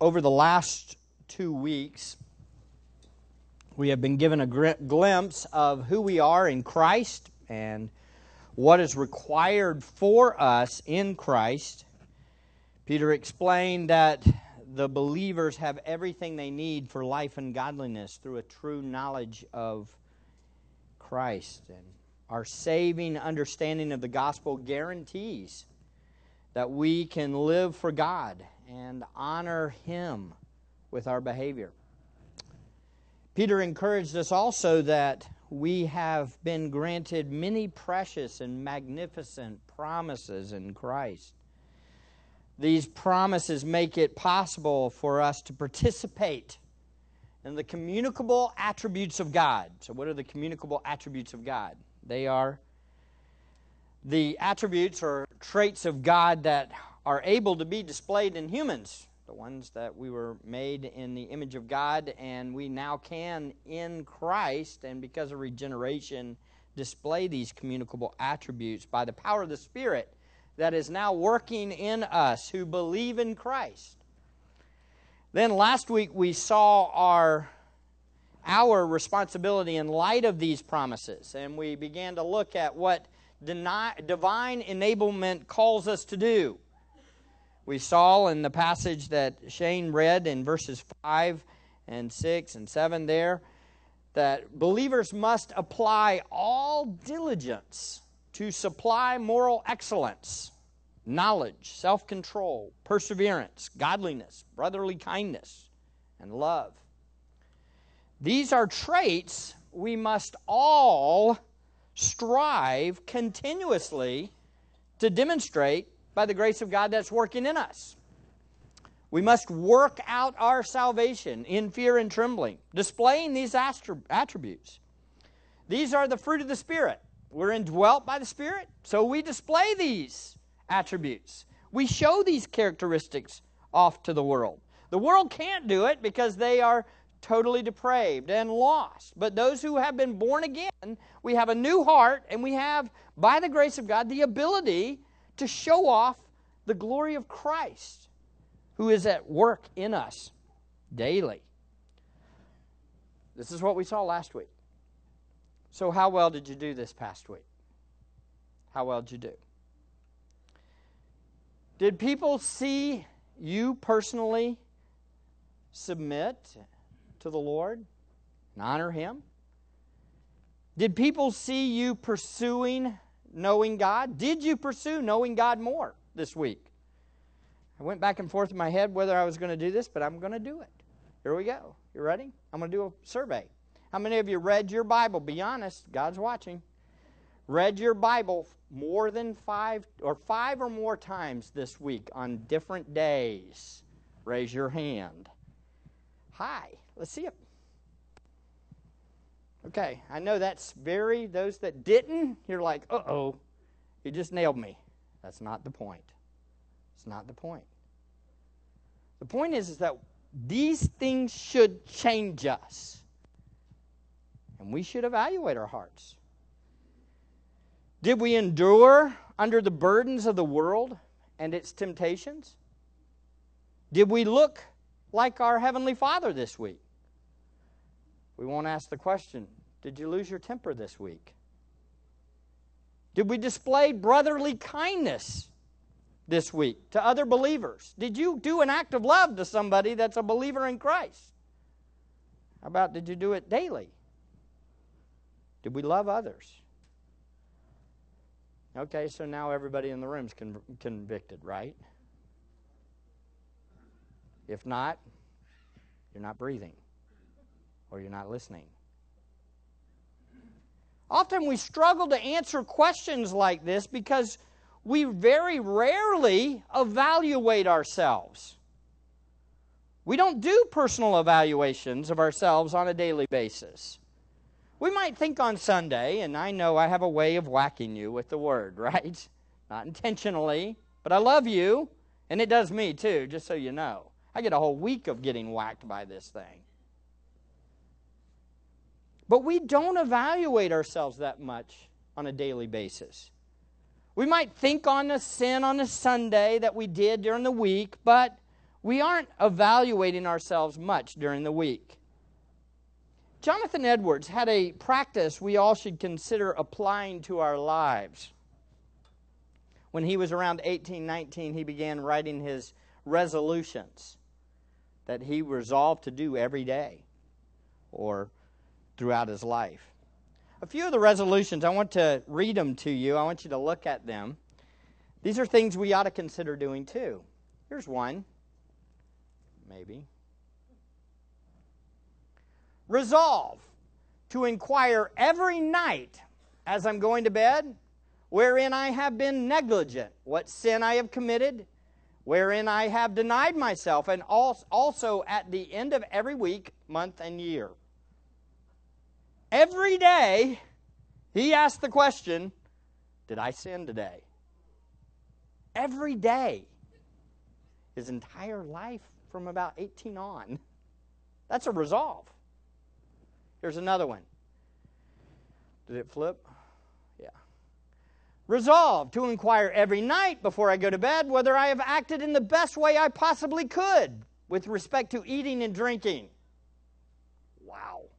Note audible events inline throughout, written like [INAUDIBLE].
over the last two weeks, we have been given a glimpse of who we are in Christ and what is required for us in Christ. Peter explained that the believers have everything they need for life and godliness through a true knowledge of Christ. And our saving understanding of the gospel guarantees that we can live for God and honor Him with our behavior. Peter encouraged us also that we have been granted many precious and magnificent promises in Christ. These promises make it possible for us to participate in the communicable attributes of God. So, what are the communicable attributes of God? They are the attributes or traits of God that are able to be displayed in humans, the ones that we were made in the image of God, and we now can in Christ, and because of regeneration, display these communicable attributes by the power of the Spirit that is now working in us who believe in Christ. Then last week we saw our our responsibility in light of these promises and we began to look at what deny, divine enablement calls us to do. We saw in the passage that Shane read in verses 5 and 6 and 7 there that believers must apply all diligence to supply moral excellence, knowledge, self control, perseverance, godliness, brotherly kindness, and love. These are traits we must all strive continuously to demonstrate by the grace of God that's working in us. We must work out our salvation in fear and trembling, displaying these attributes. These are the fruit of the Spirit. We're indwelt by the Spirit, so we display these attributes. We show these characteristics off to the world. The world can't do it because they are totally depraved and lost. But those who have been born again, we have a new heart, and we have, by the grace of God, the ability to show off the glory of Christ, who is at work in us daily. This is what we saw last week. So, how well did you do this past week? How well did you do? Did people see you personally submit to the Lord and honor Him? Did people see you pursuing knowing God? Did you pursue knowing God more this week? I went back and forth in my head whether I was going to do this, but I'm going to do it. Here we go. You ready? I'm going to do a survey. How many of you read your Bible? Be honest, God's watching. Read your Bible more than five or five or more times this week on different days? Raise your hand. Hi. Let's see it. Okay, I know that's very, those that didn't, you're like, uh oh, you just nailed me. That's not the point. It's not the point. The point is, is that these things should change us. And we should evaluate our hearts. Did we endure under the burdens of the world and its temptations? Did we look like our Heavenly Father this week? We won't ask the question Did you lose your temper this week? Did we display brotherly kindness this week to other believers? Did you do an act of love to somebody that's a believer in Christ? How about did you do it daily? Did we love others? Okay, so now everybody in the room's con- convicted, right? If not, you're not breathing or you're not listening. Often we struggle to answer questions like this because we very rarely evaluate ourselves. We don't do personal evaluations of ourselves on a daily basis. We might think on Sunday, and I know I have a way of whacking you with the word, [LAUGHS] right? Not intentionally, but I love you, and it does me too, just so you know. I get a whole week of getting whacked by this thing. But we don't evaluate ourselves that much on a daily basis. We might think on a sin on a Sunday that we did during the week, but we aren't evaluating ourselves much during the week. Jonathan Edwards had a practice we all should consider applying to our lives. When he was around 18, 19, he began writing his resolutions that he resolved to do every day or throughout his life. A few of the resolutions, I want to read them to you. I want you to look at them. These are things we ought to consider doing too. Here's one, maybe. Resolve to inquire every night as I'm going to bed wherein I have been negligent, what sin I have committed, wherein I have denied myself, and also at the end of every week, month, and year. Every day, he asked the question Did I sin today? Every day. His entire life from about 18 on. That's a resolve. Here's another one. Did it flip? Yeah. Resolve to inquire every night before I go to bed whether I have acted in the best way I possibly could with respect to eating and drinking. Wow.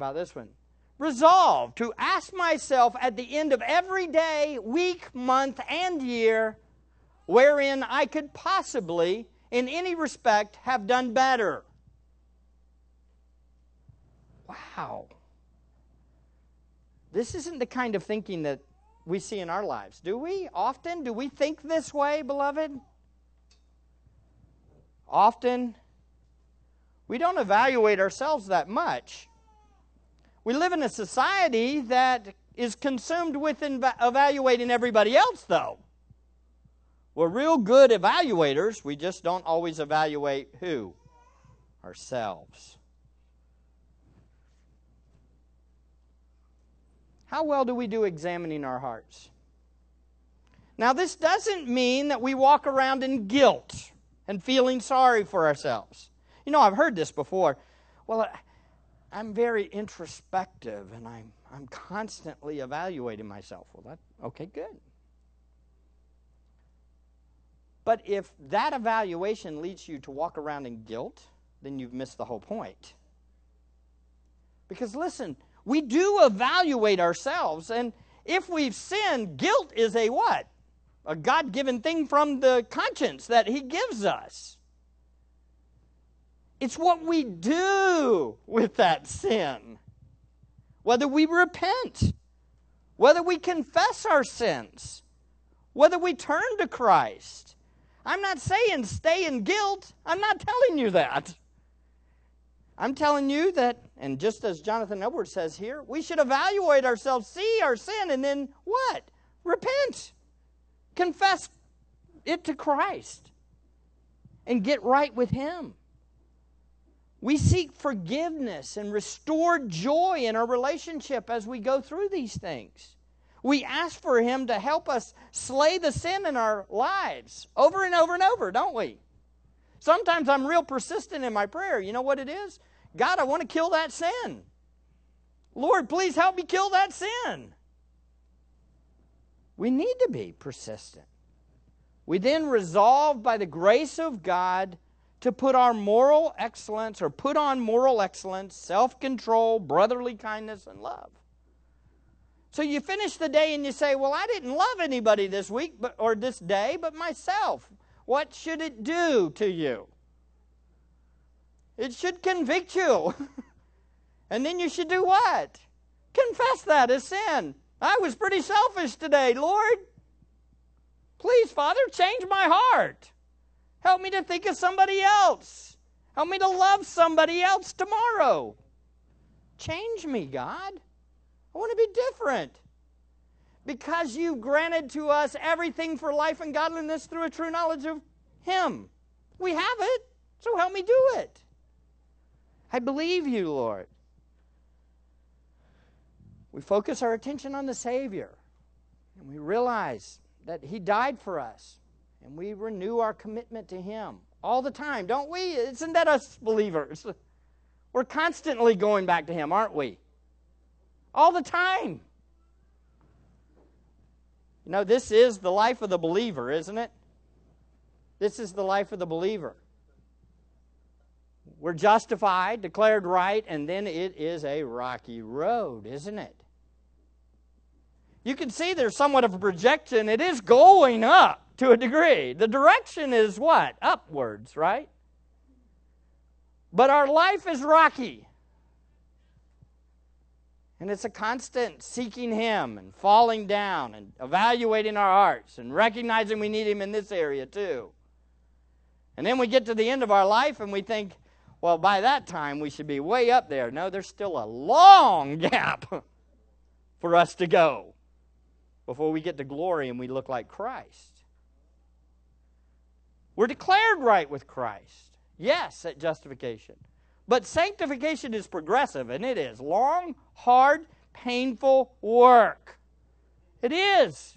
About this one? Resolve to ask myself at the end of every day, week, month, and year wherein I could possibly, in any respect, have done better. Wow. This isn't the kind of thinking that we see in our lives, do we? Often? Do we think this way, beloved? Often? We don't evaluate ourselves that much. We live in a society that is consumed with evaluating everybody else, though. We're real good evaluators, we just don't always evaluate who? Ourselves. How well do we do examining our hearts? Now, this doesn't mean that we walk around in guilt and feeling sorry for ourselves. You know, I've heard this before. Well, I'm very introspective and I'm, I'm constantly evaluating myself. Well, that, okay, good. But if that evaluation leads you to walk around in guilt, then you've missed the whole point. Because listen, we do evaluate ourselves. And if we've sinned, guilt is a what? A God given thing from the conscience that He gives us. It's what we do with that sin. Whether we repent, whether we confess our sins, whether we turn to Christ. I'm not saying stay in guilt. I'm not telling you that. I'm telling you that, and just as Jonathan Edwards says here, we should evaluate ourselves, see our sin, and then what? Repent. Confess it to Christ and get right with Him. We seek forgiveness and restored joy in our relationship as we go through these things. We ask for Him to help us slay the sin in our lives over and over and over, don't we? Sometimes I'm real persistent in my prayer. You know what it is? God, I want to kill that sin. Lord, please help me kill that sin. We need to be persistent. We then resolve by the grace of God to put our moral excellence or put on moral excellence, self control, brotherly kindness, and love. So you finish the day and you say, Well, I didn't love anybody this week but, or this day but myself. What should it do to you? It should convict you. [LAUGHS] and then you should do what? Confess that as sin. I was pretty selfish today, Lord. Please, Father, change my heart. Help me to think of somebody else. Help me to love somebody else tomorrow. Change me, God. I want to be different. Because you've granted to us everything for life and godliness through a true knowledge of Him. We have it, so help me do it. I believe you, Lord. We focus our attention on the Savior, and we realize that He died for us, and we renew our commitment to Him all the time, don't we? Isn't that us believers? We're constantly going back to Him, aren't we? All the time. You know, this is the life of the believer, isn't it? This is the life of the believer. We're justified, declared right, and then it is a rocky road, isn't it? You can see there's somewhat of a projection. It is going up to a degree. The direction is what? Upwards, right? But our life is rocky. And it's a constant seeking Him and falling down and evaluating our hearts and recognizing we need Him in this area too. And then we get to the end of our life and we think, well, by that time we should be way up there. No, there's still a long [LAUGHS] gap for us to go before we get to glory and we look like Christ. We're declared right with Christ. Yes, at justification. But sanctification is progressive, and it is long, hard, painful work. It is.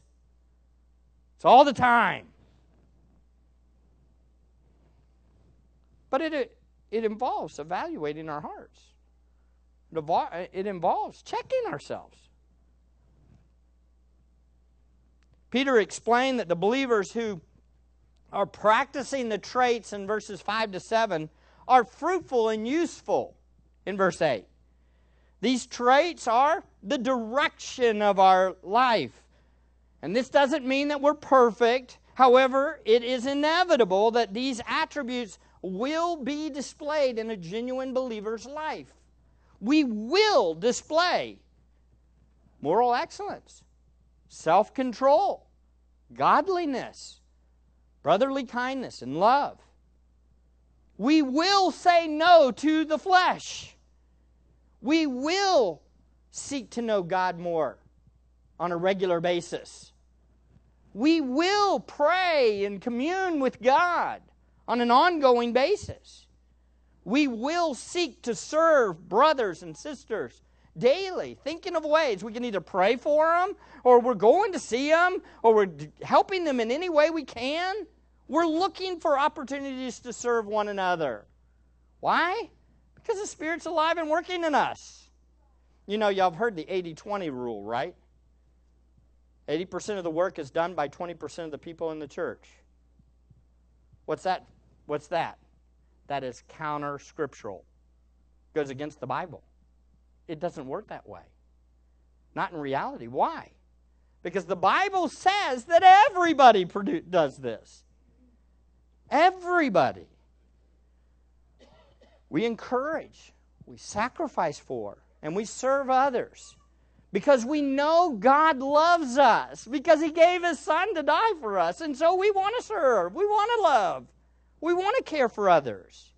It's all the time. But it, it involves evaluating our hearts, it involves checking ourselves. Peter explained that the believers who are practicing the traits in verses 5 to 7 are fruitful and useful in verse 8. These traits are the direction of our life. And this doesn't mean that we're perfect. However, it is inevitable that these attributes will be displayed in a genuine believer's life. We will display moral excellence, self control, godliness, brotherly kindness, and love we will say no to the flesh. We will seek to know God more on a regular basis. We will pray and commune with God on an ongoing basis. We will seek to serve brothers and sisters daily, thinking of ways we can either pray for them, or we're going to see them, or we're helping them in any way we can. We're looking for opportunities to serve one another. Why? Because the Spirit's alive and working in us. You know, y'all have heard the 80 20 rule, right? 80% of the work is done by 20% of the people in the church. What's that? What's that? That is counter scriptural. Goes against the Bible. It doesn't work that way. Not in reality. Why? Because the Bible says that everybody produ- does this. Everybody. We encourage, we sacrifice for, and we serve others because we know God loves us, because He gave His Son to die for us. And so we want to serve, we want to love, we want to care for others.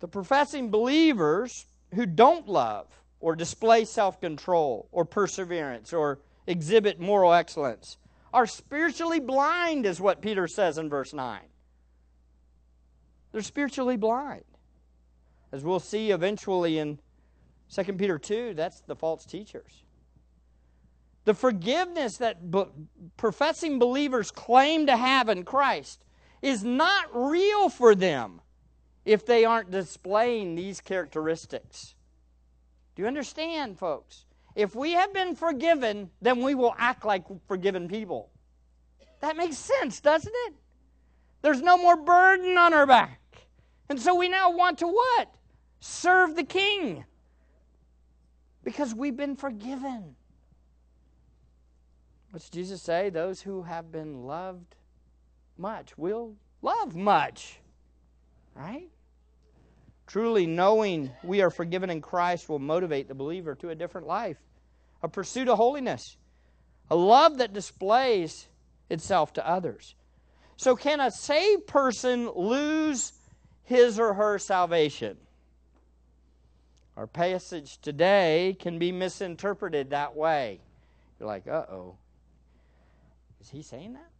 The professing believers who don't love or display self control or perseverance or exhibit moral excellence are spiritually blind, is what Peter says in verse 9. They're spiritually blind. As we'll see eventually in 2 Peter 2, that's the false teachers. The forgiveness that professing believers claim to have in Christ is not real for them if they aren't displaying these characteristics. Do you understand, folks? If we have been forgiven, then we will act like forgiven people. That makes sense, doesn't it? There's no more burden on our back. And so we now want to what? Serve the king. Because we've been forgiven. What's Jesus say? Those who have been loved much will love much. Right? Truly knowing we are forgiven in Christ will motivate the believer to a different life, a pursuit of holiness, a love that displays itself to others. So, can a saved person lose his or her salvation? Our passage today can be misinterpreted that way. You're like, uh oh. Is he saying that?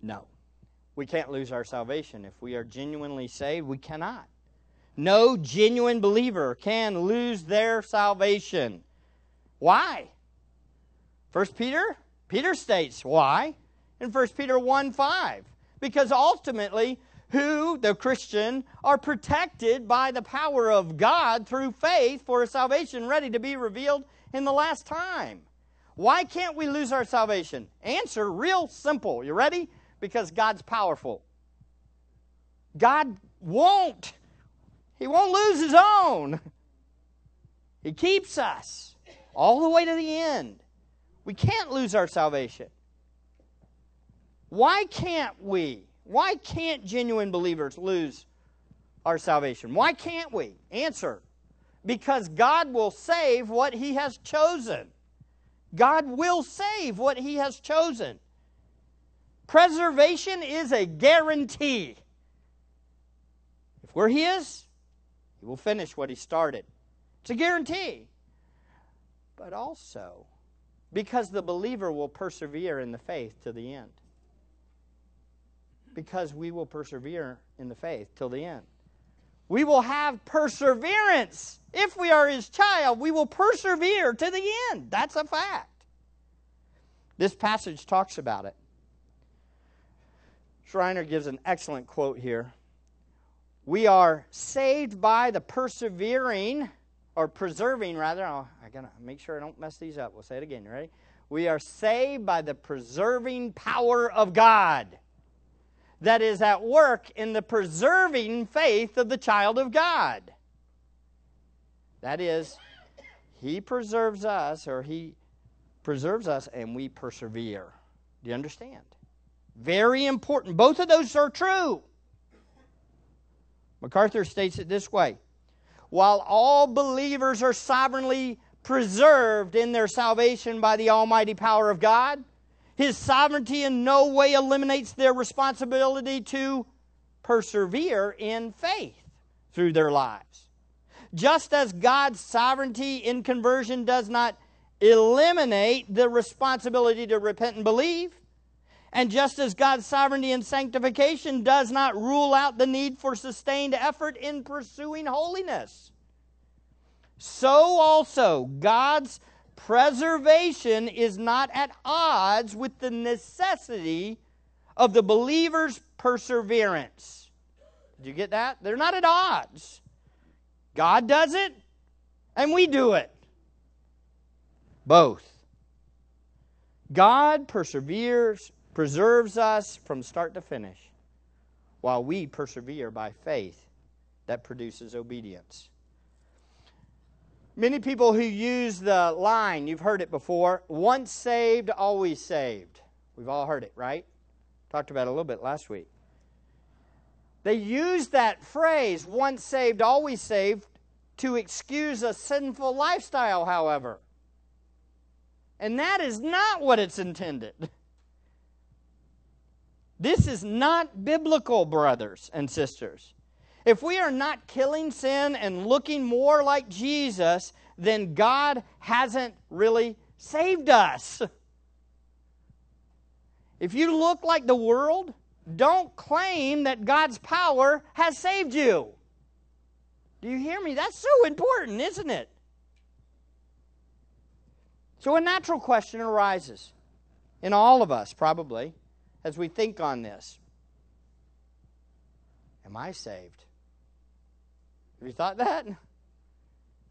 No. We can't lose our salvation. If we are genuinely saved, we cannot. No genuine believer can lose their salvation. Why? First Peter, Peter states why in 1 Peter 1 5. Because ultimately, who, the Christian, are protected by the power of God through faith for a salvation ready to be revealed in the last time. Why can't we lose our salvation? Answer real simple. You ready? Because God's powerful. God won't. He won't lose his own. He keeps us all the way to the end. We can't lose our salvation. Why can't we? Why can't genuine believers lose our salvation? Why can't we? Answer because God will save what He has chosen. God will save what He has chosen. Preservation is a guarantee. If we're His, He will finish what He started. It's a guarantee. But also, because the believer will persevere in the faith to the end. Because we will persevere in the faith till the end. We will have perseverance. If we are his child, we will persevere to the end. That's a fact. This passage talks about it. Schreiner gives an excellent quote here. We are saved by the persevering, or preserving rather. Oh, I gotta make sure I don't mess these up. We'll say it again. You ready? We are saved by the preserving power of God that is at work in the preserving faith of the child of God. That is, He preserves us, or He preserves us, and we persevere. Do you understand? Very important. Both of those are true. MacArthur states it this way While all believers are sovereignly preserved in their salvation by the almighty power of God, his sovereignty in no way eliminates their responsibility to persevere in faith through their lives. Just as God's sovereignty in conversion does not eliminate the responsibility to repent and believe, and just as God's sovereignty and sanctification does not rule out the need for sustained effort in pursuing holiness, so also God's preservation is not at odds with the necessity of the believer's perseverance. Did you get that? They're not at odds. God does it, and we do it. Both. God perseveres, preserves us from start to finish, while we persevere by faith that produces obedience. Many people who use the line, you've heard it before, once saved, always saved. We've all heard it, right? Talked about a little bit last week. They use that phrase, once saved, always saved, to excuse a sinful lifestyle, however. And that is not what it's intended. [LAUGHS] This is not biblical, brothers and sisters. If we are not killing sin and looking more like Jesus, then God hasn't really saved us. If you look like the world, don't claim that God's power has saved you. Do you hear me? That's so important, isn't it? So, a natural question arises in all of us, probably, as we think on this Am I saved? Have you thought that?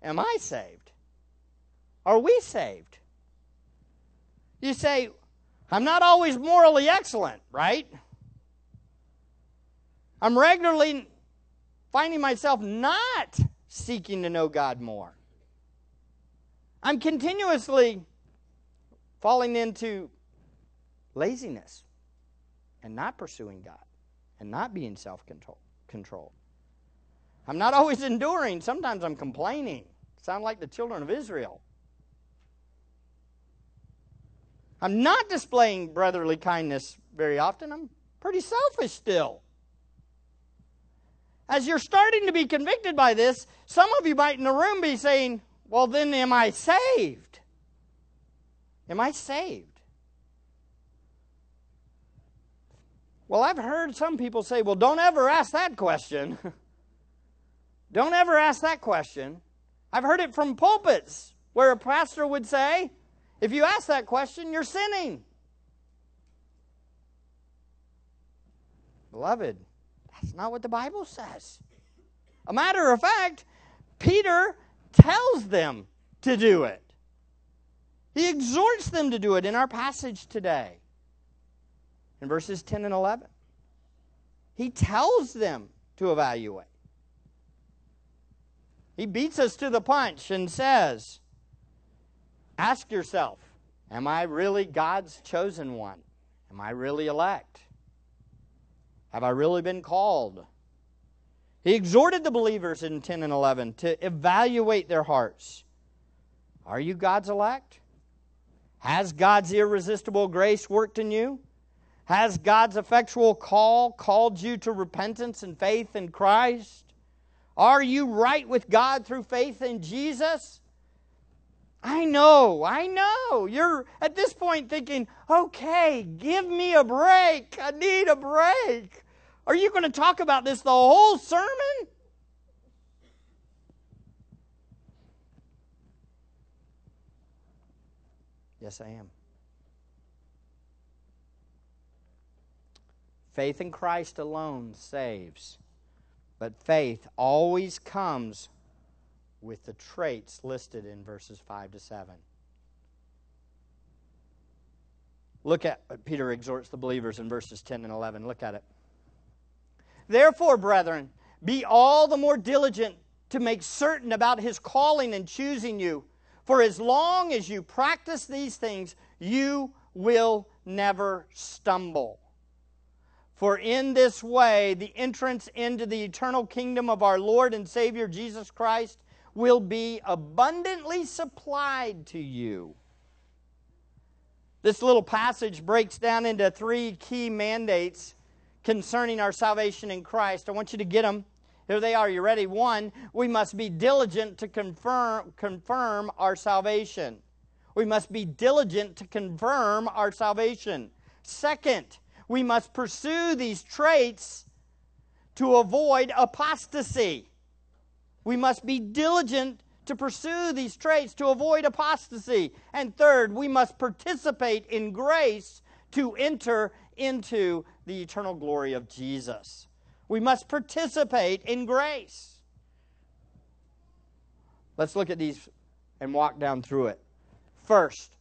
Am I saved? Are we saved? You say, I'm not always morally excellent, right? I'm regularly finding myself not seeking to know God more. I'm continuously falling into laziness and not pursuing God and not being self controlled. I'm not [LAUGHS] always enduring. Sometimes I'm complaining. Sound like the children of Israel. I'm not displaying brotherly kindness very often. I'm pretty selfish still. As you're starting to be convicted by this, some of you might in the room be saying, Well, then, am I saved? Am I saved? Well, I've heard some people say, Well, don't ever ask that question. [LAUGHS] Don't ever ask that question. I've heard it from pulpits where a pastor would say, if you ask that question, you're sinning. Beloved, that's not what the Bible says. A matter of fact, Peter tells them to do it. He exhorts them to do it in our passage today, in verses 10 and 11. He tells them to evaluate. He beats us to the punch and says, Ask yourself, am I really God's chosen one? Am I really elect? Have I really been called? He exhorted the believers in 10 and 11 to evaluate their hearts. Are you God's elect? Has God's irresistible grace worked in you? Has God's effectual call called you to repentance and faith in Christ? Are you right with God through faith in Jesus? I know, I know. You're at this point thinking, okay, give me a break. I need a break. Are you going to talk about this the whole sermon? Yes, I am. Faith in Christ alone saves, but faith always comes with the traits listed in verses 5 to 7. Look at what Peter exhorts the believers in verses 10 and 11. Look at it. Therefore, brethren, be all the more diligent to make certain about his calling and choosing you. For as long as you practice these things, you will never stumble. For in this way, the entrance into the eternal kingdom of our Lord and Savior Jesus Christ will be abundantly supplied to you. This little passage breaks down into three key mandates concerning our salvation in Christ. I want you to get them. Here they are. You ready? One, we must be diligent to confirm, confirm our salvation. We must be diligent to confirm our salvation. Second, we must pursue these traits to avoid apostasy. We must be diligent to pursue these traits to avoid apostasy. And third, we must participate in grace to enter into the eternal glory of Jesus. We must participate in grace. Let's look at these and walk down through it. First,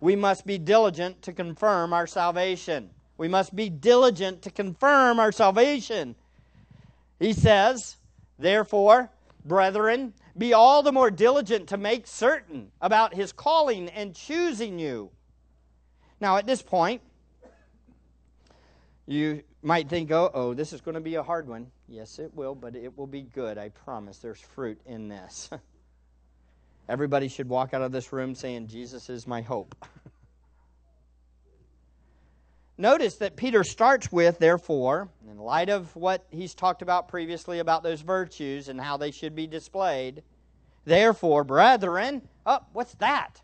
we must be diligent to confirm our salvation. We must be diligent to confirm our salvation. He says, therefore, brethren, be all the more diligent to make certain about his calling and choosing you. Now, at this point, you might think, oh, oh, this is going to be a hard one. Yes, it will, but it will be good. I promise. There's fruit in this. [LAUGHS] Everybody should walk out of this room saying, Jesus is my hope. [LAUGHS] Notice that Peter starts with, therefore, in light of what he's talked about previously about those virtues and how they should be displayed, therefore, brethren, oh, what's that?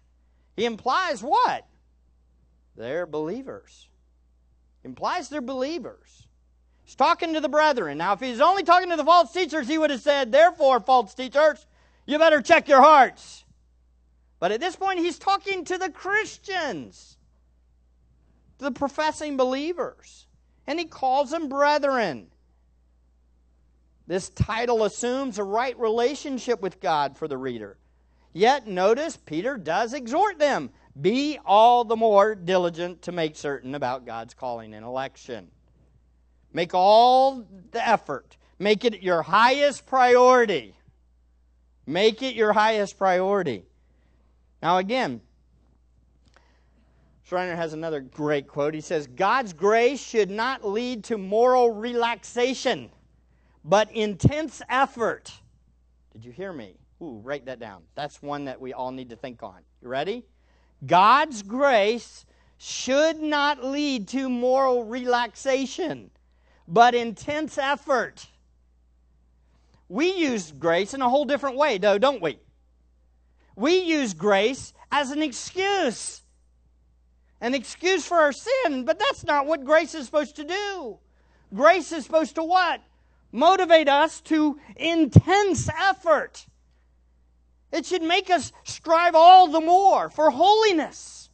He implies what? They're believers. Implies they're believers. He's talking to the brethren. Now, if he's only talking to the false teachers, he would have said, therefore, false teachers, you better check your hearts. But at this point, he's talking to the Christians the professing believers. And he calls them brethren. This title assumes a right relationship with God for the reader. Yet, notice, Peter does exhort them be all the more diligent to make certain about God's calling and election. Make all the effort, make it your highest priority. Make it your highest priority. Now, again, Schreiner has another great quote. He says, God's grace should not lead to moral relaxation, but intense effort. Did you hear me? Ooh, write that down. That's one that we all need to think on. You ready? God's grace should not lead to moral relaxation, but intense effort. We use grace in a whole different way, though, don't we? We use grace as an excuse an excuse for our sin, but that's not what grace is supposed to do. Grace is supposed to what? Motivate us to intense effort. It should make us strive all the more for holiness,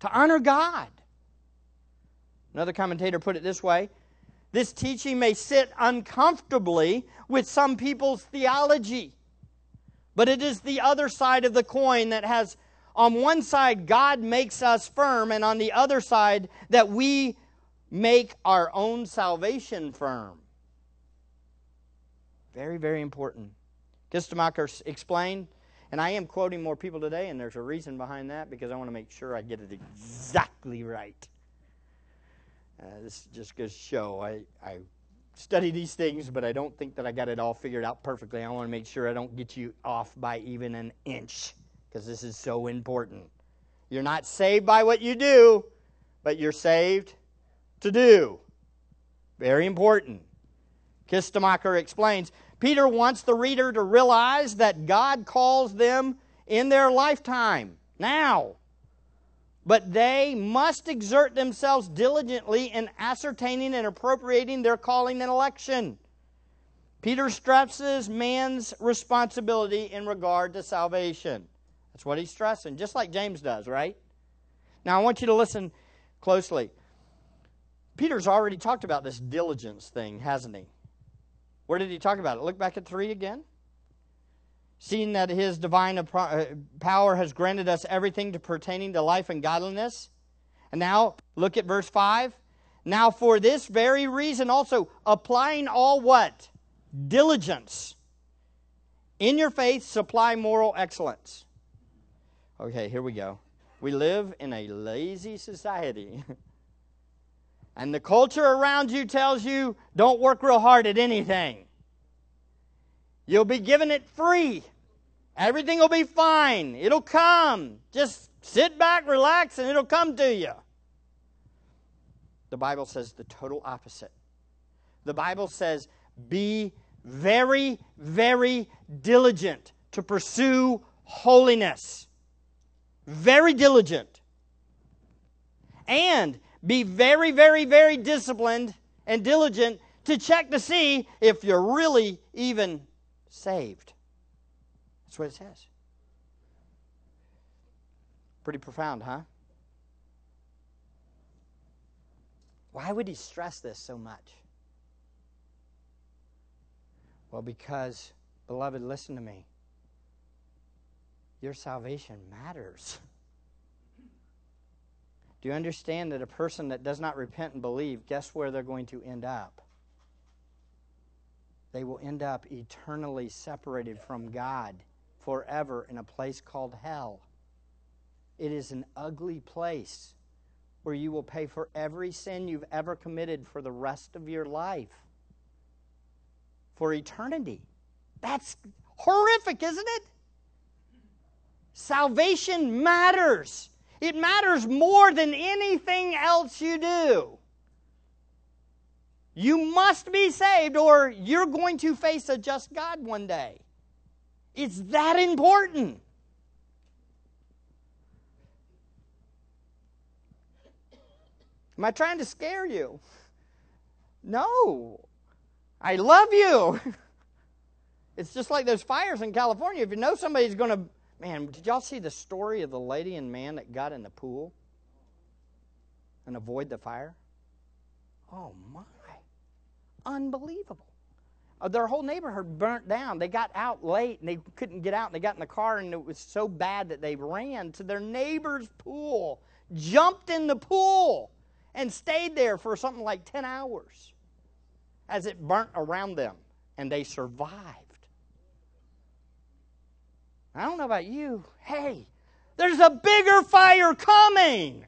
to honor God. Another commentator put it this way this teaching may sit uncomfortably with some people's theology, but it is the other side of the coin that has on one side, God makes us firm, and on the other side, that we make our own salvation firm. Very, very important. Kistemaker explained, and I am quoting more people today, and there's a reason behind that because I want to make sure I get it exactly right. Uh, this just goes to show I, I study these things, but I don't think that I got it all figured out perfectly. I want to make sure I don't get you off by even an inch because this is so important. You're not saved by what you do, but you're saved to do. Very important. Kistemaker explains Peter wants the reader to realize that God calls them in their lifetime, now. But they must exert themselves diligently in ascertaining and appropriating their calling and election. Peter stresses man's responsibility in regard to salvation. That's what he's stressing, just like James does, right? Now, I want you to listen closely. Peter's already talked about this diligence thing, hasn't he? Where did he talk about it? Look back at 3 again. Seeing that his divine uh, power has granted us everything to pertaining to life and godliness. And now, look at verse 5. Now, for this very reason also, applying all what? Diligence. In your faith, supply moral excellence. Okay, here we go. We live in a lazy society. [LAUGHS] and the culture around you tells you don't work real hard at anything. You'll be given it free. Everything will be fine. It'll come. Just sit back, relax, and it'll come to you. The Bible says the total opposite. The Bible says, be very, very diligent to pursue holiness very diligent, and be very, very, very disciplined and diligent to check to see if you're really even saved. That's what it says. Pretty profound, huh? Why would he stress this so much? Well, because, beloved, listen to me your salvation matters. Do you understand that a person that does not repent and believe, guess where they're going to end up? They will end up eternally separated from God forever in a place called hell. It is an ugly place where you will pay for every sin you've ever committed for the rest of your life. For eternity. That's horrific, isn't it? Salvation matters. It matters more than anything else you do. You must be saved or you're going to face a just God one day. It's that important. Am I trying to scare you? No. I love you. [LAUGHS] It's just like those fires in California. If you know somebody's going to Man, did y'all see the story of the lady and man that got in the pool and avoid the fire? Oh my. Unbelievable. Uh, their whole neighborhood burnt down. They got out late and they couldn't get out. And they got in the car and it was so bad that they ran to their neighbor's pool, jumped in the pool, and stayed there for something like 10 hours as it burnt around them. And they survived. I don't know about you. Hey, there's a bigger fire coming.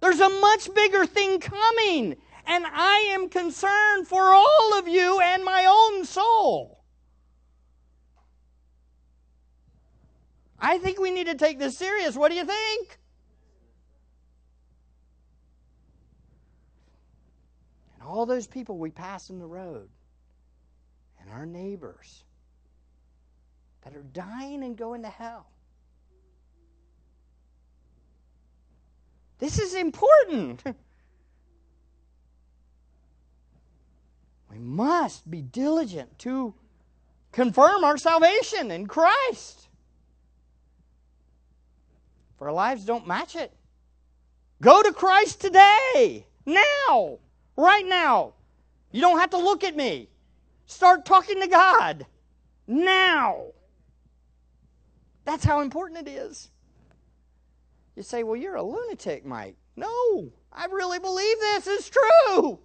There's a much bigger thing coming. And I am concerned for all of you and my own soul. I think we need to take this serious. What do you think? And all those people we pass in the road, and our neighbors, that are dying and going to hell. This is important. [LAUGHS] we must be diligent to confirm our salvation in Christ. For our lives don't match it. Go to Christ today, now, right now. You don't have to look at me. Start talking to God now. That's how important it is. You say, well, you're a lunatic, Mike. No, I really believe this is true.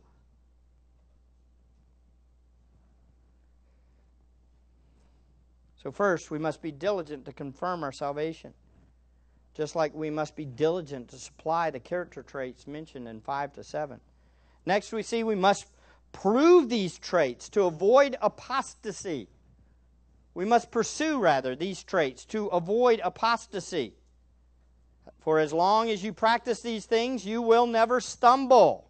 So, first, we must be diligent to confirm our salvation, just like we must be diligent to supply the character traits mentioned in 5 to 7. Next, we see we must prove these traits to avoid apostasy. We must pursue, rather, these traits to avoid apostasy. For as long as you practice these things, you will never stumble.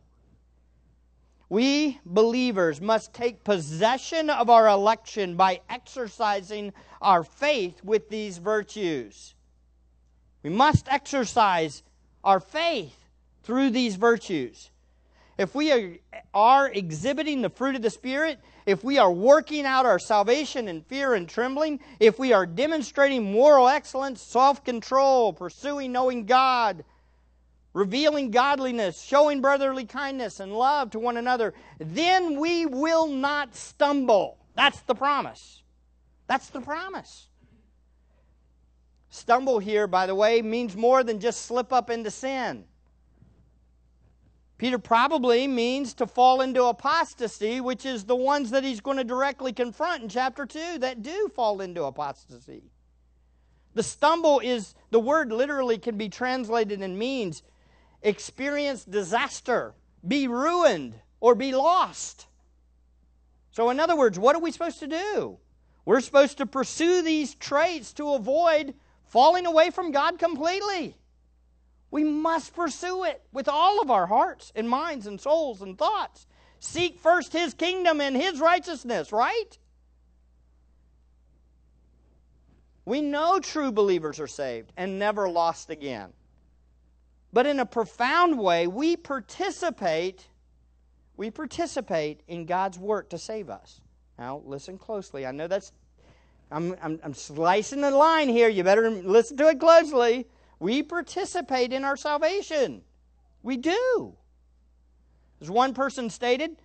We believers must take possession of our election by exercising our faith with these virtues. We must exercise our faith through these virtues. If we are, exhibiting the fruit of the Spirit, if we are working out our salvation in fear and trembling, if we are demonstrating moral excellence, self control, pursuing knowing God, revealing godliness, showing brotherly kindness and love to one another, then we will not stumble. That's the promise. That's the promise. Stumble here, by the way, means more than just slip up into sin. Peter probably means to fall into apostasy, which is the ones that he's going to directly confront in chapter 2 that do fall into apostasy. The stumble is, the word literally can be translated and means experience disaster, be ruined, or be lost. So, in other words, what are we supposed to do? We're supposed to pursue these traits to avoid falling away from God completely. We must pursue it with all of our hearts and minds and souls and thoughts. Seek first His kingdom and His righteousness, right? We know true believers are saved and never lost again. But in a profound way, we participate we participate in God's work to save us. Now, listen closely. I know that's I'm, I'm, I'm slicing the line here. You better listen to it closely. We participate in our salvation. We do. As one person stated,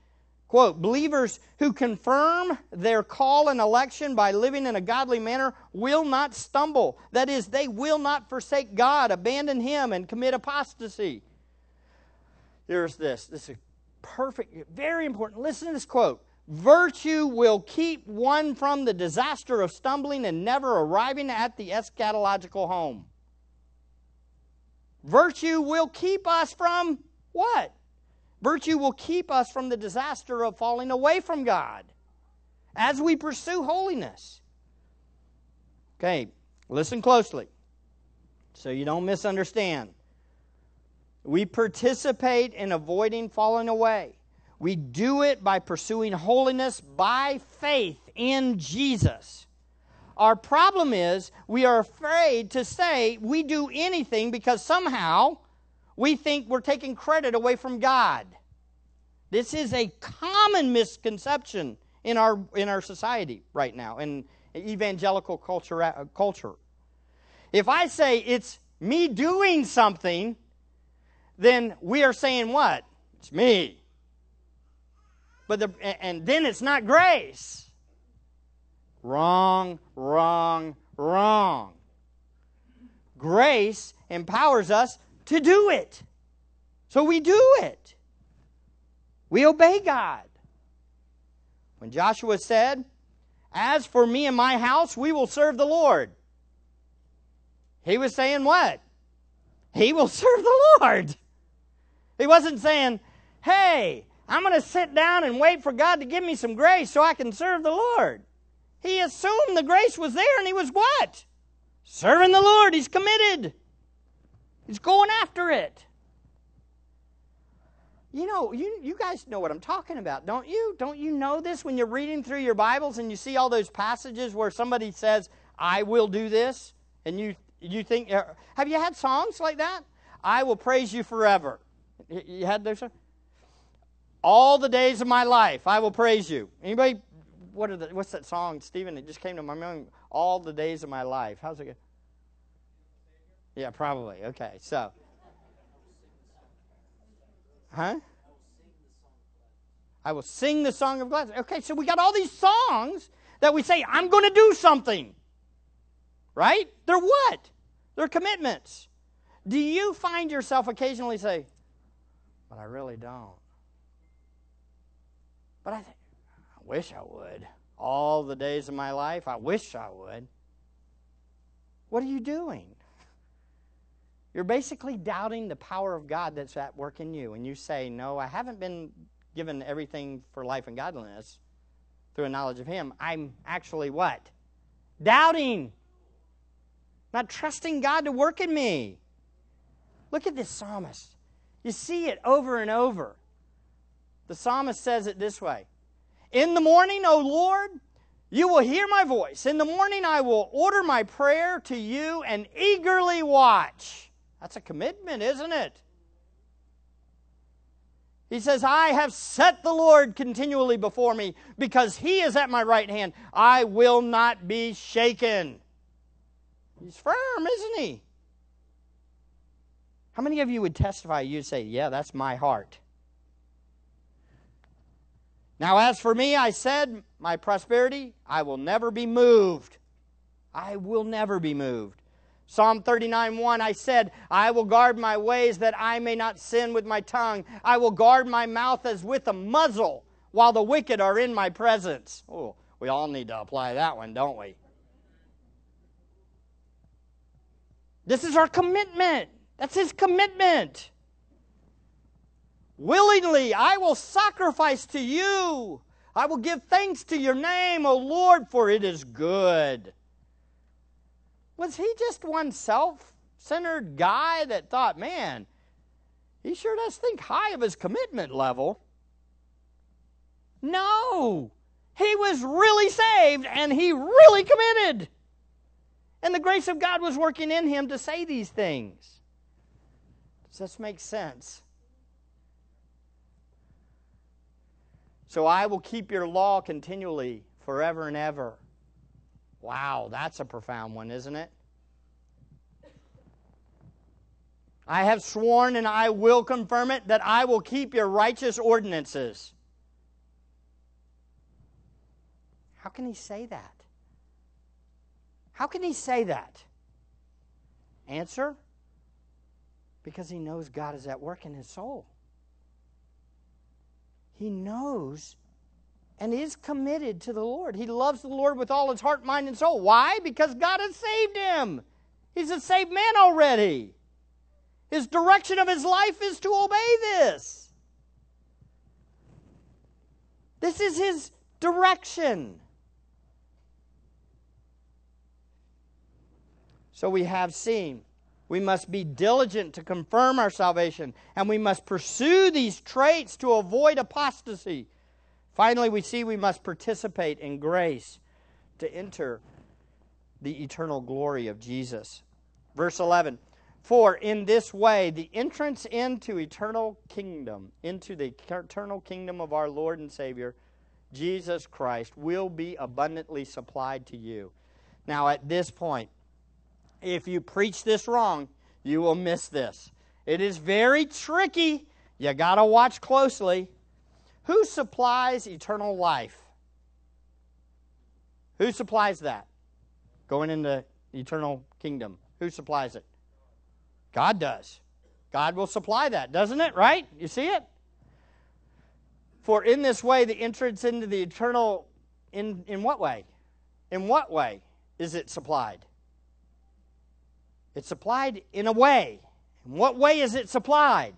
quote, believers who confirm their call and election by living in a godly manner will not stumble. That is, they will not forsake God, abandon Him, and commit apostasy. Here's this. This is perfect, very important. Listen to this quote. Virtue will keep one from the disaster of stumbling and never arriving at the eschatological home. Virtue will keep us from what? Virtue will keep us from the disaster of falling away from God as we pursue holiness. Okay, listen closely so you don't misunderstand. We participate in avoiding falling away. We do it by pursuing holiness by faith in Jesus. Our problem is we are afraid to say we do anything because somehow we think we're taking credit away from God. This is a common misconception in our, in our society right now, in evangelical culture, uh, culture. If I say it's me doing something, then we are saying what? It's me. But the, and then it's not grace. Wrong, wrong, wrong. Grace empowers us to do it. So we do it. We obey God. When Joshua said, As for me and my house, we will serve the Lord, he was saying what? He will [LAUGHS] serve the Lord. He wasn't saying, Hey, I'm going to sit down and wait for God to give me some grace so I can serve the Lord. He assumed the grace was there and he was what? Serving the Lord. He's committed. He's going after it. You know, you, you guys know what I'm talking about, don't you? Don't you know this when you're reading through your Bibles and you see all those passages where somebody says, I will do this? And you, you think, uh, have you had songs like that? I will praise you forever. You had those? All the days of my life, I will praise you. Anybody what are the, what's that song, Stephen? It just came to my mind. All the days of my life. How's it go? Yeah, probably. Okay, so. Huh? I will sing the song of gladness. Okay, so we got all these songs that we say, I'm going to do something. right? They're what? They're commitments. Do you find yourself occasionally say, but I really don't? But I, th- I wish I would. All the days of my life, I wish I would. What are you doing? [LAUGHS] You're basically doubting the power of God that's at work in you. And you say, No, I haven't been given everything for life and godliness through a knowledge of Him. I'm actually what? Doubting. Not trusting God to work in me. Look at this psalmist. You see it over and over. The psalmist says it this way In the morning, O Lord, you will hear my voice. In the morning, I will order my prayer to you and eagerly watch. That's a commitment, isn't it? He says, I have set the Lord continually before me because he is at my right hand. I will not be shaken. He's firm, isn't he? How many of you would testify? You'd say, Yeah, that's my heart. Now, as for me, I said, my prosperity, I will never be moved. I will never be moved. Psalm 39 1, I said, I will guard my ways that I may not sin with my tongue. I will guard my mouth as with a muzzle while the wicked are in my presence. Oh, we all need to apply that one, don't we? This is our commitment. That's his commitment. Willingly, I will sacrifice to you. I will give thanks to your name, O Lord, for it is good. Was he just one self centered guy that thought, man, he sure does think high of his commitment level? No. He was really saved and he really committed. And the grace of God was working in him to say these things. Does this make sense? So I will keep your law continually, forever and ever. Wow, that's a profound one, isn't it? I have sworn and I will confirm it that I will keep your righteous ordinances. How can he say that? How can he say that? Answer because he knows God is at work in his soul. He knows and is committed to the Lord. He loves the Lord with all his heart, mind, and soul. Why? Because God has saved him. He's a saved man already. His direction of his life is to obey this. This is his direction. So we have seen we must be diligent to confirm our salvation, and we must pursue these traits to avoid apostasy. Finally, we see we must participate in grace to enter the eternal glory of Jesus. Verse 11 For in this way, the entrance into eternal kingdom, into the eternal kingdom of our Lord and Savior, Jesus Christ, will be abundantly supplied to you. Now, at this point, if you preach this wrong, you will miss this. It is very tricky. You got to watch closely. Who supplies eternal life? Who supplies that? Going into the eternal kingdom. Who supplies it? God does. God will supply that, doesn't it? Right? You see it? For in this way, the entrance into the eternal, in, in what way? In what way is it supplied? It's supplied in a way. In what way is it supplied?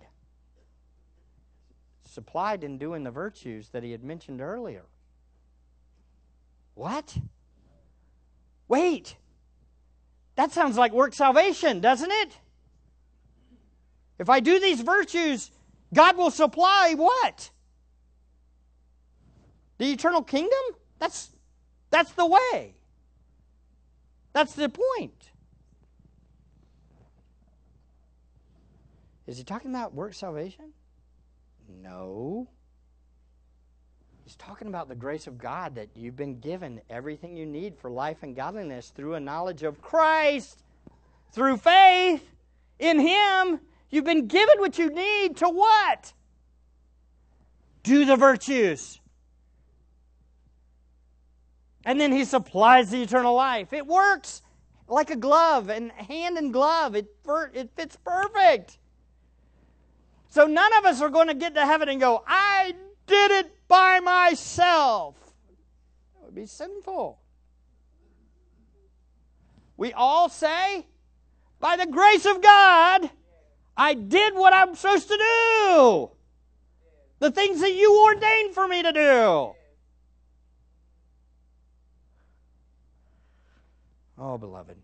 supplied in doing the virtues that he had mentioned earlier. What? Wait. That sounds like work salvation, doesn't it? If I do these virtues, God will supply what? The eternal kingdom? That's that's the way. That's the point. Is he talking about work salvation? No. He's talking about the grace of God that you've been given everything you need for life and godliness through a knowledge of Christ, through faith in Him. You've been given what you need to what? Do the virtues. And then He supplies the eternal life. It works like a glove and hand in glove. It, it fits perfect. So none of us are going to get to heaven and go, I did it by myself. That would be sinful. We all say, by the grace of God, I did what I'm supposed to do. The things that you ordained for me to do. Oh, beloved.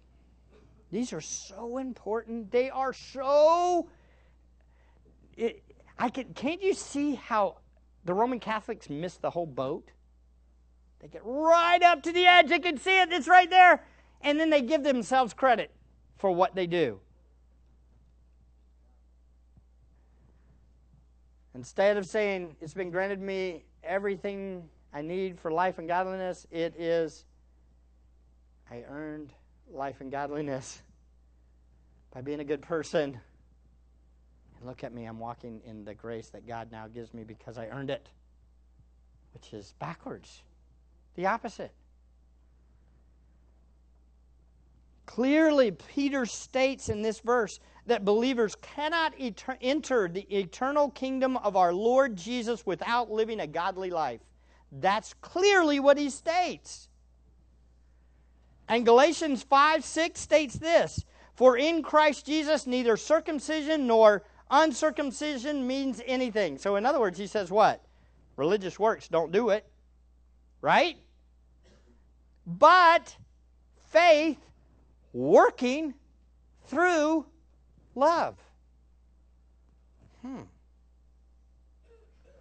These are so important. They are so. It, I can, can't you see how the Roman Catholics miss the whole boat? They get right up to the edge. They can see it. It's right there. And then they give themselves credit for what they do. Instead of saying, It's been granted me everything I need for life and godliness, it is, I earned life and godliness [LAUGHS] by being a good person. Look at me, I'm walking in the grace that God now gives me because I earned it, which is backwards, the opposite. Clearly, Peter states in this verse that believers cannot eter- enter the eternal kingdom of our Lord Jesus without living a godly life. That's clearly what he states. And Galatians 5 6 states this For in Christ Jesus, neither circumcision nor uncircumcision means anything. So, in other words, he says what? Religious works don't do it, right? But faith working through love. Hmm.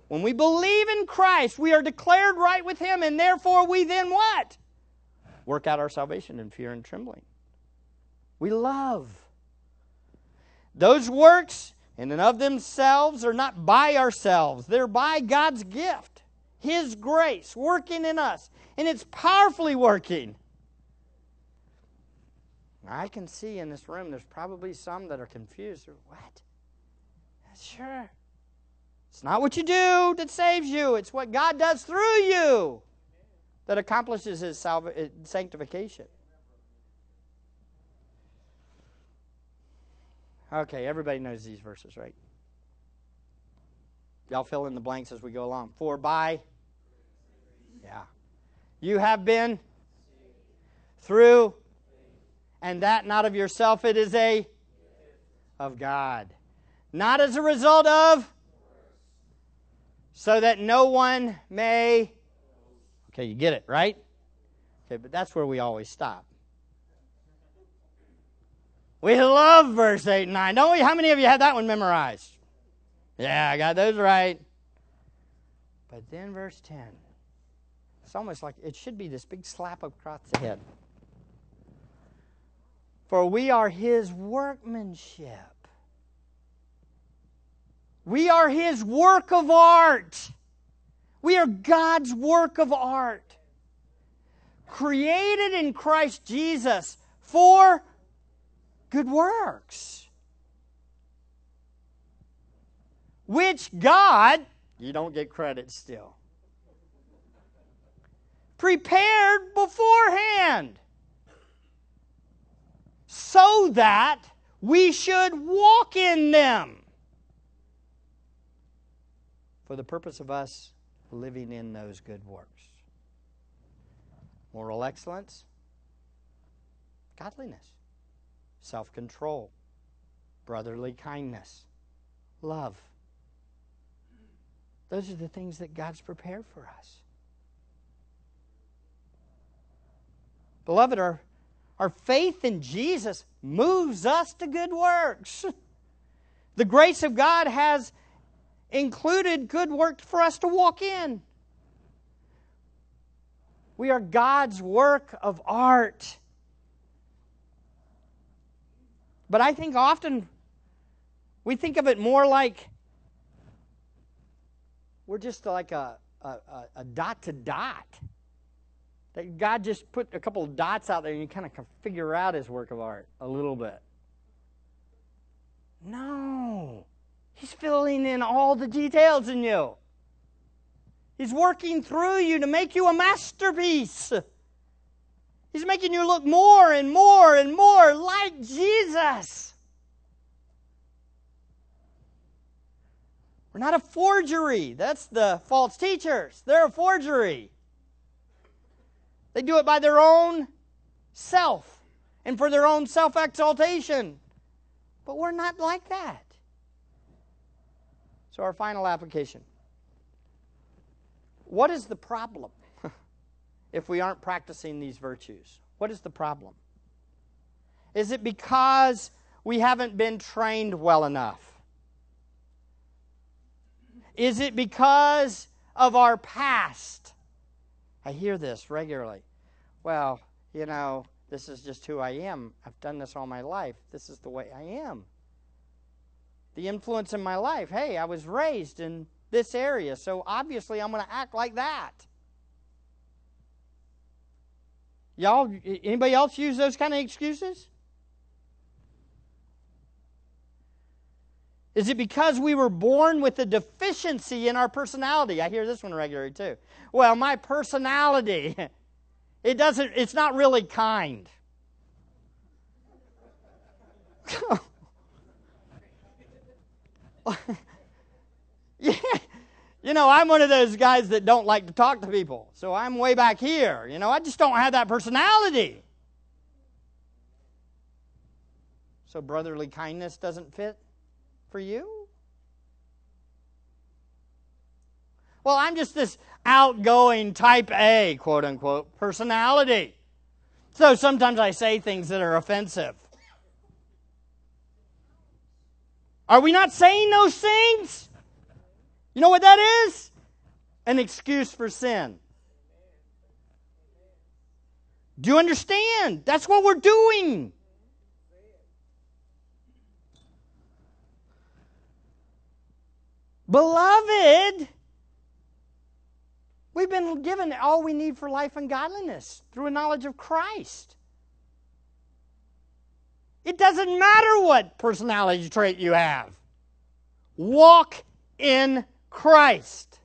When we believe in Christ, we are declared right with Him, and therefore we then what? Work out our salvation in fear and trembling. We love. Those works, and of themselves, are not by ourselves, they're by God's gift, His grace working in us. And it's powerfully working. I can see in this room there's probably some that are confused. What? Sure. It's not what you do that saves you, it's what God does through you that accomplishes his salva- eh, sanctification. Okay, everybody knows these verses, right? Y'all fill in the blanks as we go along. For by, yeah, you have been through and that not of yourself, it is a of God. Not as a result of, so that no one may. Okay, you get it, right? Okay, but that's where we always stop. We love verse 8 and 9, don't we? How many of you have that one memorized? Yeah, I got those right. But then verse 10, it's almost like it should be this big slap across the head. For we are his workmanship. We are his work of art. We are God's work of art. Created in Christ Jesus for good works. Which God, you don't get credit still, prepared beforehand so that we should walk in them for the purpose of us living in those good works. Moral excellence, godliness, self control, brotherly kindness, love. Those are the things that God's prepared for us. Beloved, our our faith in Jesus moves us to good works. [LAUGHS] The grace of God has included good works for us to walk in. We are God's work of art. But I think often we think of it more like we're just like a, a, a dot to dot. That God just put a couple of dots out there and you kind of figure out his work of art a little bit. No. He's filling in all the details in you. He's working through you to make you a masterpiece. He's making you look more and more and more like Jesus. We're not a forgery. That's the false teachers. They're a forgery. They do it by their own self and for their own self exaltation. But we're not like that. So, our final application what is the problem if we aren't practicing these virtues? What is the problem? Is it because we haven't been trained well enough? Is it because of our past? I hear this regularly. Well, you know, this is just who I am. I've done this all my life. This is the way I am. The influence in my life. Hey, I was raised in this area, so obviously I'm going to act like that. Y'all, anybody else use those kind of excuses? Is it because we were born with a deficiency in our personality? I hear this one regularly too. Well, my personality, [LAUGHS] it doesn't, it's not really kind. [LAUGHS] You know, I'm one of those guys that don't like to talk to people. So I'm way back here. You know, I just don't have that personality. So brotherly kindness doesn't fit? for you? Well, I'm just this outgoing type A, quote unquote, personality. So sometimes I say things that are offensive. Are we not saying those things? You know what that is? An excuse for sin. Do you understand? That's what we're doing. Beloved, we've been given all we need for life and godliness through a knowledge of Christ. It doesn't matter what personality trait you have. Walk in Christ.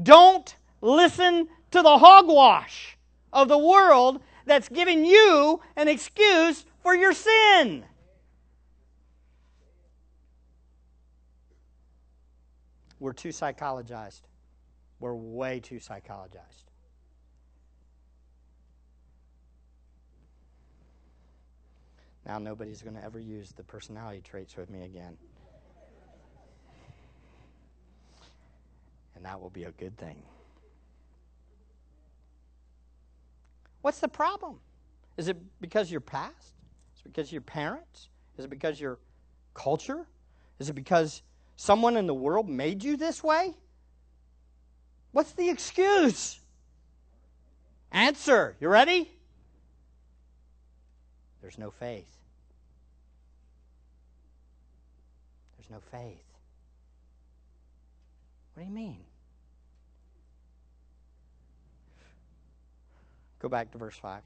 Don't listen to the hogwash of the world that's giving you an excuse for your sin. We're too psychologized. We're way too psychologized. Now, nobody's going to ever use the personality traits with me again. And that will be a good thing. What's the problem? Is it because your past? Is it because your parents? Is it because your culture? Is it because Someone in the world made you this way? What's the excuse? Answer. You ready? There's no faith. There's no faith. What do you mean? Go back to verse 5.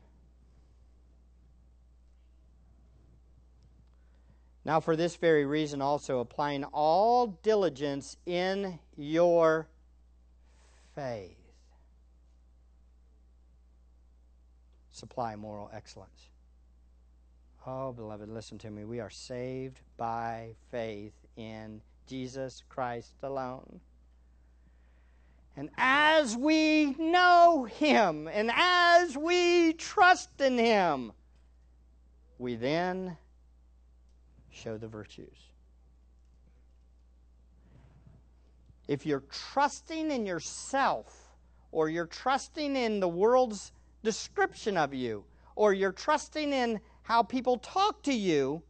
Now, for this very reason, also applying all diligence in your faith, supply moral excellence. Oh, beloved, listen to me. We are saved by faith in Jesus Christ alone. And as we know Him and as we trust in Him, we then show the virtues. If you're trusting in yourself, or you're trusting in the world's description of you, or you're trusting in how people talk to you,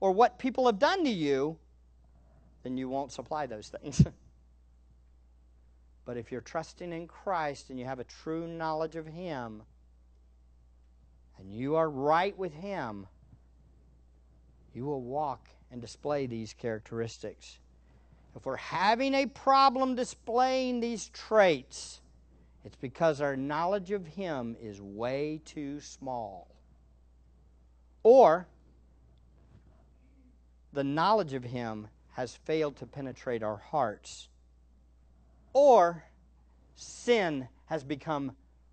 or what people have done to you, then you won't supply those things. [LAUGHS] but if you're trusting in Christ and you have a true knowledge of Him, and you are right with Him, you will walk and display these characteristics. If we're having a problem displaying these traits, it's because our knowledge of Him is way too small. Or the knowledge of Him has failed to penetrate our hearts. Or sin has become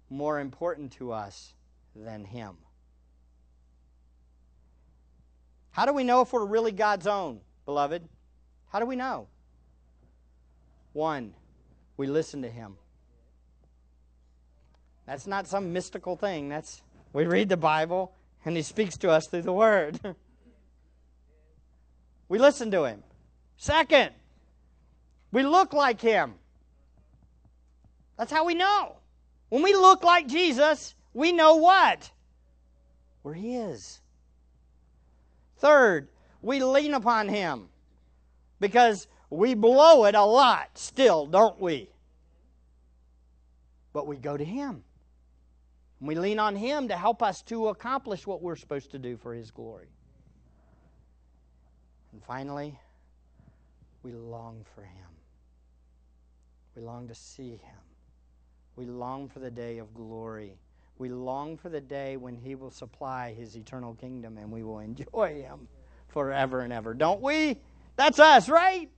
more important to us than Him. How do we know if we're really God's own, beloved? How do we know? One, we listen to Him. That's not some mystical thing. That's we read the Bible and He speaks to us through the Word. [LAUGHS] we listen to Him. Second, we look like Him. That's how we know. When we look like Jesus, we know what? Where He is. Third, we lean upon Him because we blow it a lot still, don't we? But we go to Him. And we lean on Him to help us to accomplish what we're supposed to do for His glory. And finally, we long for Him. We long to see Him. We long for the day of glory. We long for the day when He will supply His eternal kingdom and we will enjoy Him forever and ever. Don't we? That's us, right?